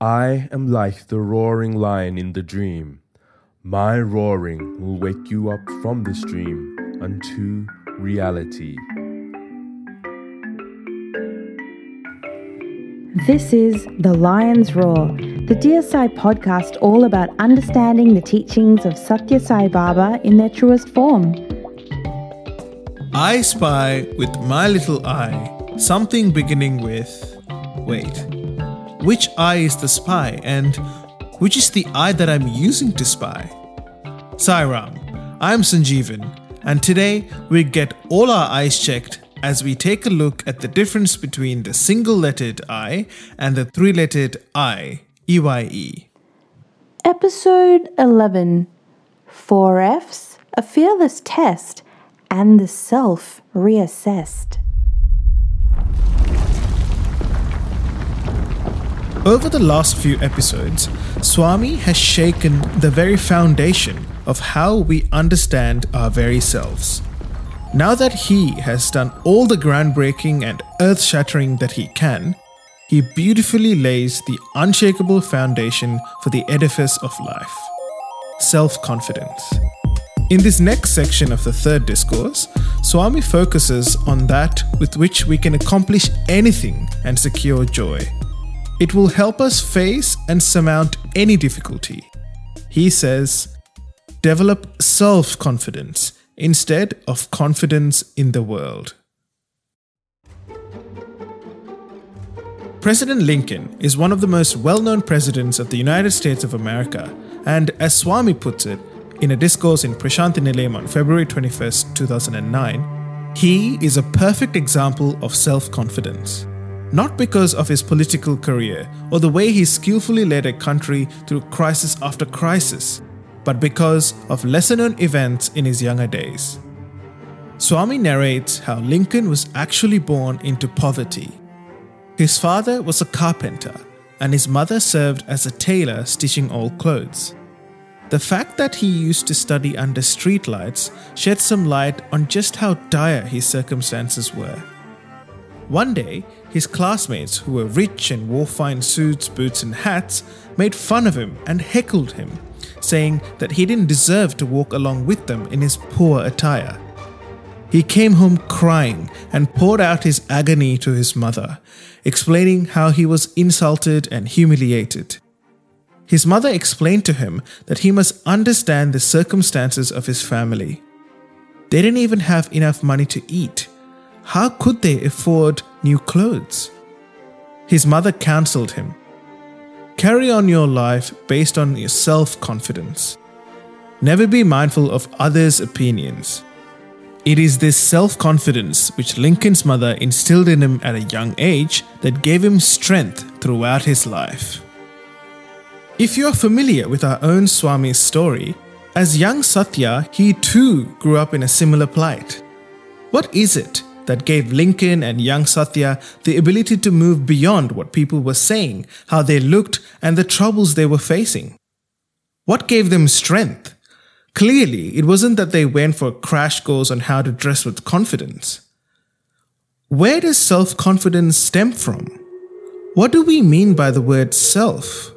I am like the roaring lion in the dream. My roaring will wake you up from this dream unto reality. This is The Lion's Roar, the Dear Sai podcast all about understanding the teachings of Sathya Sai Baba in their truest form. I spy with my little eye something beginning with. Wait, which eye is the spy and which is the eye that I'm using to spy? Sairam, I'm Sanjeevan, and today we get all our eyes checked as we take a look at the difference between the single lettered I and the three lettered I, EYE. Episode 11 Four F's, a fearless test, and the self reassessed. Over the last few episodes, Swami has shaken the very foundation of how we understand our very selves. Now that he has done all the groundbreaking and earth shattering that he can, he beautifully lays the unshakable foundation for the edifice of life self confidence. In this next section of the third discourse, Swami focuses on that with which we can accomplish anything and secure joy. It will help us face and surmount any difficulty. He says, develop self confidence instead of confidence in the world. President Lincoln is one of the most well known presidents of the United States of America, and as Swami puts it in a discourse in Prashanthi Nilayam on February 21, 2009, he is a perfect example of self confidence. Not because of his political career or the way he skillfully led a country through crisis after crisis, but because of lesser known events in his younger days. Swami narrates how Lincoln was actually born into poverty. His father was a carpenter, and his mother served as a tailor stitching old clothes. The fact that he used to study under streetlights shed some light on just how dire his circumstances were. One day, his classmates, who were rich and wore fine suits, boots, and hats, made fun of him and heckled him saying that he didn't deserve to walk along with them in his poor attire. He came home crying and poured out his agony to his mother, explaining how he was insulted and humiliated. His mother explained to him that he must understand the circumstances of his family. They didn't even have enough money to eat. How could they afford new clothes? His mother counseled him Carry on your life based on your self confidence. Never be mindful of others' opinions. It is this self confidence which Lincoln's mother instilled in him at a young age that gave him strength throughout his life. If you are familiar with our own Swami's story, as young Sathya, he too grew up in a similar plight. What is it that gave Lincoln and young Sathya the ability to move beyond what people were saying, how they looked, and the troubles they were facing. What gave them strength? Clearly, it wasn't that they went for crash course on how to dress with confidence. Where does self confidence stem from? What do we mean by the word self?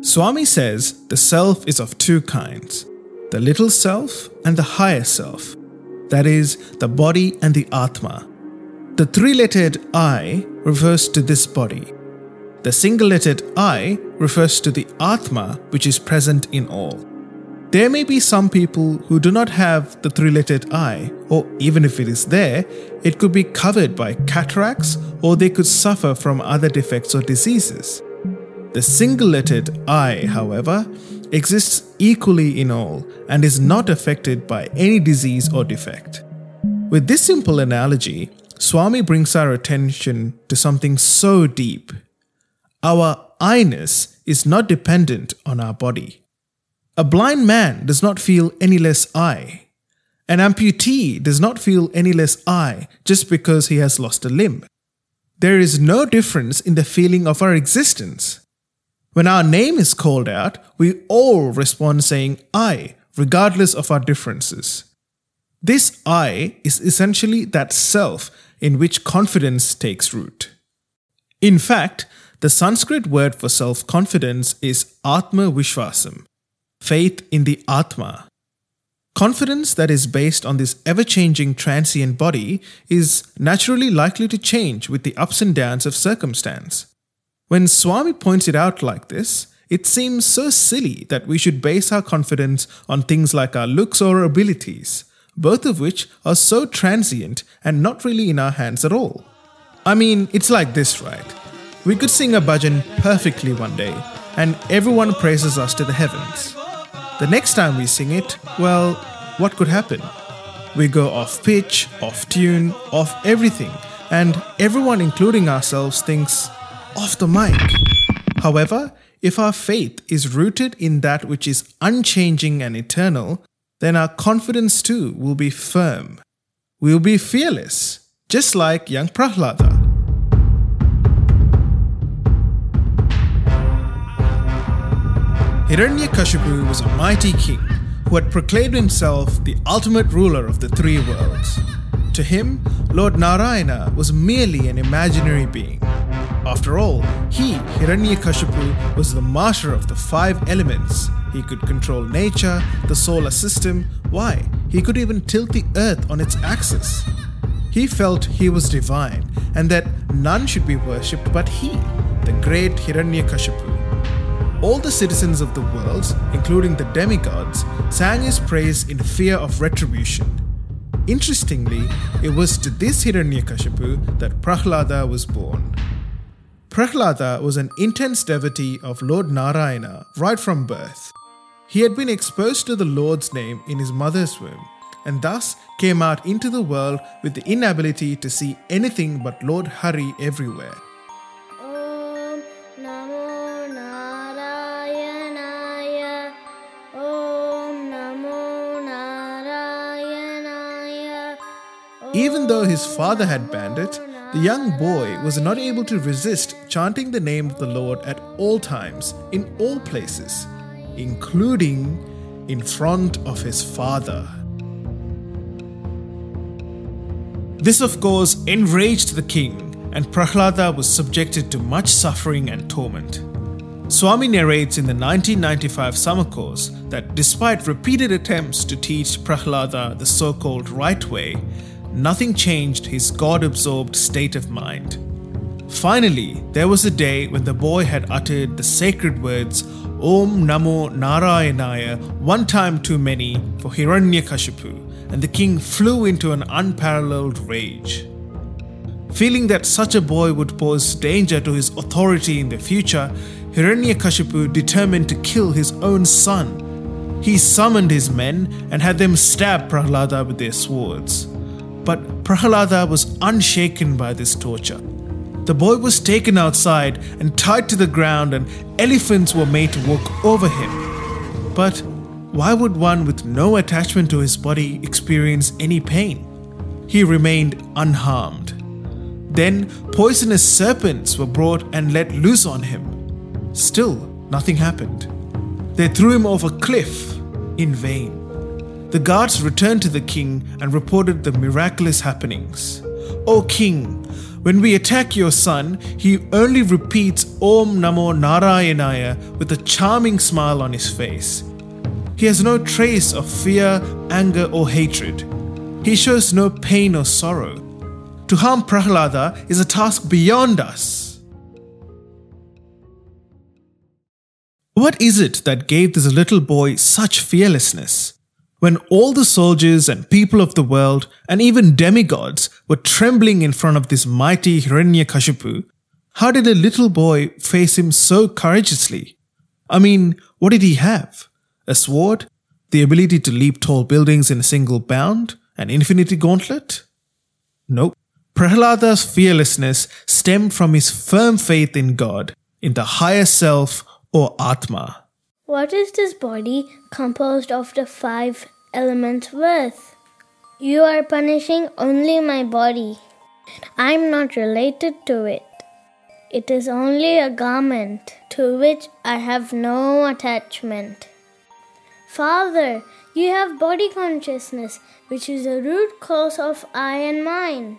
Swami says the self is of two kinds the little self and the higher self that is, the body and the Atma. The three lettered I refers to this body. The single lettered I refers to the Atma which is present in all. There may be some people who do not have the three lettered I, or even if it is there, it could be covered by cataracts or they could suffer from other defects or diseases. The single lettered I, however, exists equally in all and is not affected by any disease or defect. With this simple analogy, Swami brings our attention to something so deep. Our I-ness is not dependent on our body. A blind man does not feel any less I. An amputee does not feel any less I just because he has lost a limb. There is no difference in the feeling of our existence. When our name is called out, we all respond saying I, regardless of our differences. This I is essentially that self in which confidence takes root. In fact, The Sanskrit word for self confidence is Atma Vishwasam, faith in the Atma. Confidence that is based on this ever changing transient body is naturally likely to change with the ups and downs of circumstance. When Swami points it out like this, it seems so silly that we should base our confidence on things like our looks or abilities, both of which are so transient and not really in our hands at all. I mean, it's like this, right? We could sing a bhajan perfectly one day, and everyone praises us to the heavens. The next time we sing it, well, what could happen? We go off pitch, off tune, off everything, and everyone, including ourselves, thinks, off the mic. However, if our faith is rooted in that which is unchanging and eternal, then our confidence too will be firm. We'll be fearless, just like young Prahlada. Hiranyakashipu was a mighty king who had proclaimed himself the ultimate ruler of the three worlds. To him, Lord Narayana was merely an imaginary being. After all, he, Hiranyakashipu, was the master of the five elements. He could control nature, the solar system. Why? He could even tilt the earth on its axis. He felt he was divine and that none should be worshipped but he, the great Hiranyakashipu. All the citizens of the world, including the demigods, sang his praise in fear of retribution. Interestingly, it was to this Hiranyakashipu that Prahlada was born. Prahlada was an intense devotee of Lord Narayana right from birth. He had been exposed to the Lord's name in his mother's womb and thus came out into the world with the inability to see anything but Lord Hari everywhere. Om Namo Narayanaya. Om Namo Narayanaya. Even though his father had banned it, the young boy was not able to resist chanting the name of the Lord at all times, in all places, including in front of his father. This, of course, enraged the king, and Prahlada was subjected to much suffering and torment. Swami narrates in the 1995 summer course that despite repeated attempts to teach Prahlada the so called right way, nothing changed his God absorbed state of mind. Finally, there was a day when the boy had uttered the sacred words Om Namo Narayanaya one time too many for Hiranyakashipu, and the king flew into an unparalleled rage. Feeling that such a boy would pose danger to his authority in the future, Hiranyakashipu determined to kill his own son. He summoned his men and had them stab Prahlada with their swords. But Prahlada was unshaken by this torture. The boy was taken outside and tied to the ground, and elephants were made to walk over him. But why would one with no attachment to his body experience any pain? He remained unharmed. Then poisonous serpents were brought and let loose on him. Still, nothing happened. They threw him off a cliff in vain. The guards returned to the king and reported the miraculous happenings. O king, when we attack your son, he only repeats Om Namo Narayanaya with a charming smile on his face. He has no trace of fear, anger, or hatred. He shows no pain or sorrow. To harm Prahlada is a task beyond us. What is it that gave this little boy such fearlessness? When all the soldiers and people of the world, and even demigods, were trembling in front of this mighty Hiranyakashipu, how did a little boy face him so courageously? I mean, what did he have? A sword? The ability to leap tall buildings in a single bound? An infinity gauntlet? Nope. Prahlada's fearlessness stemmed from his firm faith in God, in the higher self or Atma. What is this body composed of the five elements worth? You are punishing only my body. I am not related to it. It is only a garment to which I have no attachment. Father, you have body consciousness, which is the root cause of I and mine.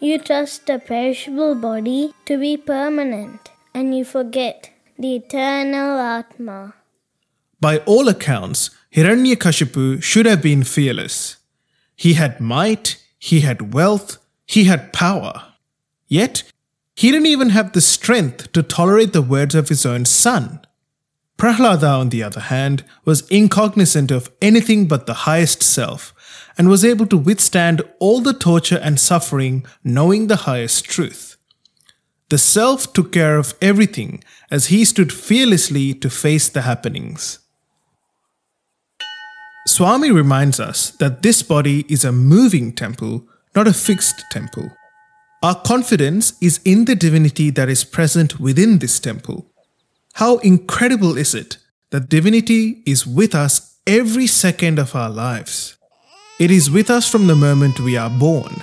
You trust the perishable body to be permanent, and you forget the eternal Atma. By all accounts, Hiranyakashipu should have been fearless. He had might, he had wealth, he had power. Yet, he didn't even have the strength to tolerate the words of his own son. Prahlada, on the other hand, was incognizant of anything but the highest self and was able to withstand all the torture and suffering knowing the highest truth. The self took care of everything as he stood fearlessly to face the happenings. Swami reminds us that this body is a moving temple, not a fixed temple. Our confidence is in the divinity that is present within this temple. How incredible is it that divinity is with us every second of our lives? It is with us from the moment we are born.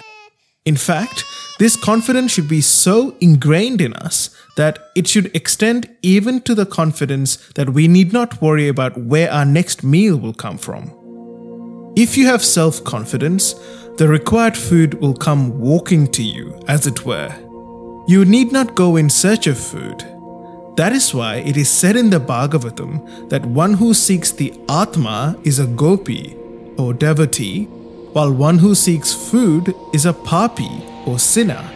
In fact, this confidence should be so ingrained in us that it should extend even to the confidence that we need not worry about where our next meal will come from. If you have self confidence, the required food will come walking to you, as it were. You need not go in search of food. That is why it is said in the Bhagavatam that one who seeks the Atma is a gopi or devotee, while one who seeks food is a papi or sinner.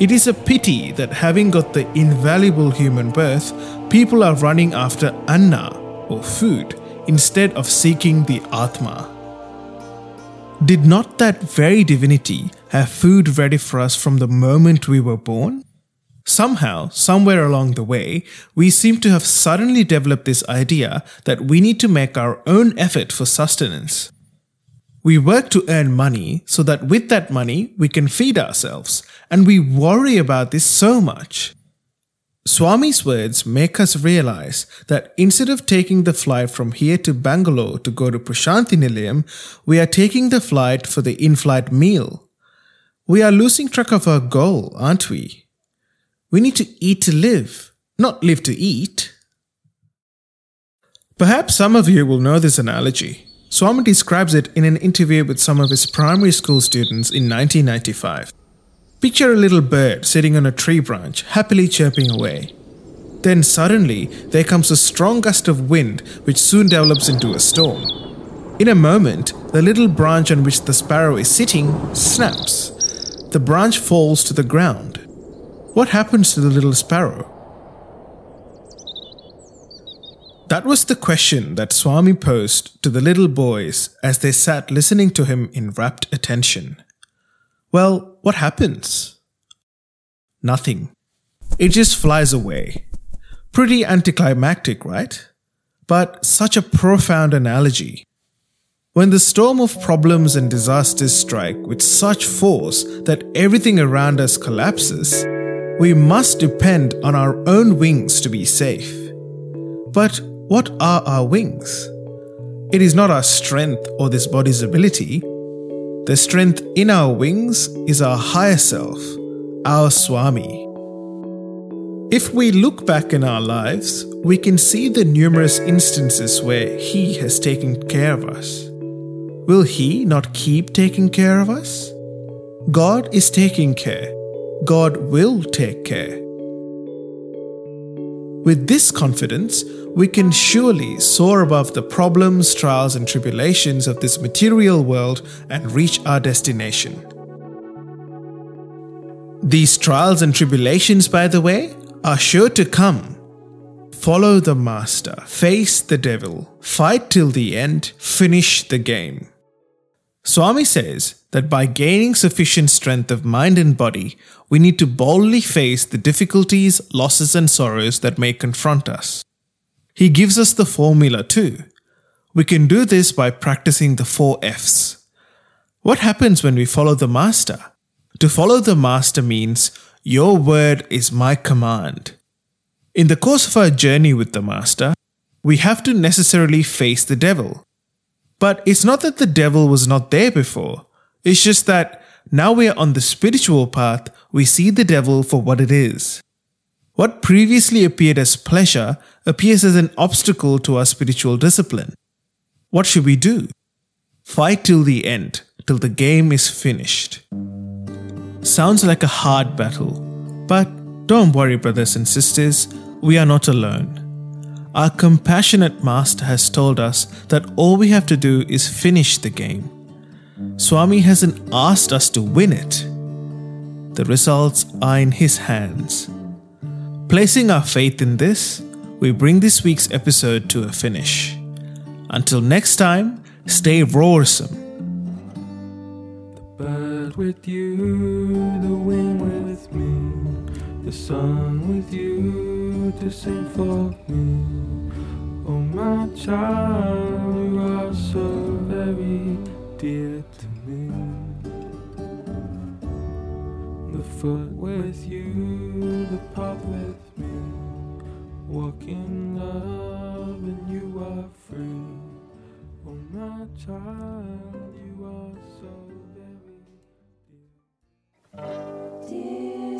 It is a pity that having got the invaluable human birth, people are running after anna or food instead of seeking the Atma. Did not that very divinity have food ready for us from the moment we were born? Somehow, somewhere along the way, we seem to have suddenly developed this idea that we need to make our own effort for sustenance. We work to earn money so that with that money we can feed ourselves, and we worry about this so much. Swami's words make us realize that instead of taking the flight from here to Bangalore to go to Prashanthi Nilayam, we are taking the flight for the in flight meal. We are losing track of our goal, aren't we? We need to eat to live, not live to eat. Perhaps some of you will know this analogy. Swami describes it in an interview with some of his primary school students in 1995. Picture a little bird sitting on a tree branch, happily chirping away. Then suddenly, there comes a strong gust of wind, which soon develops into a storm. In a moment, the little branch on which the sparrow is sitting snaps. The branch falls to the ground. What happens to the little sparrow? That was the question that Swami posed to the little boys as they sat listening to him in rapt attention. Well, what happens? Nothing. It just flies away. Pretty anticlimactic, right? But such a profound analogy. When the storm of problems and disasters strike with such force that everything around us collapses, we must depend on our own wings to be safe. But what are our wings? It is not our strength or this body's ability, the strength in our wings is our higher self, our Swami. If we look back in our lives, we can see the numerous instances where He has taken care of us. Will He not keep taking care of us? God is taking care. God will take care. With this confidence, we can surely soar above the problems, trials, and tribulations of this material world and reach our destination. These trials and tribulations, by the way, are sure to come. Follow the Master, face the devil, fight till the end, finish the game. Swami says that by gaining sufficient strength of mind and body, we need to boldly face the difficulties, losses, and sorrows that may confront us. He gives us the formula too. We can do this by practicing the four F's. What happens when we follow the Master? To follow the Master means, Your word is my command. In the course of our journey with the Master, we have to necessarily face the devil. But it's not that the devil was not there before, it's just that now we are on the spiritual path, we see the devil for what it is. What previously appeared as pleasure appears as an obstacle to our spiritual discipline. What should we do? Fight till the end, till the game is finished. Sounds like a hard battle, but Don't worry, brothers and sisters, we are not alone. Our compassionate Master has told us that all we have to do is finish the game. Swami hasn't asked us to win it. The results are in His hands. Placing our faith in this, we bring this week's episode to a finish. Until next time, stay roarsome. The bird with you, the wind with me, the sun with to sing for me. Oh, my child, you are so very dear to me. The foot with you, the path with me, walk in love and you are free. Oh, my child, you are so very dear. Dear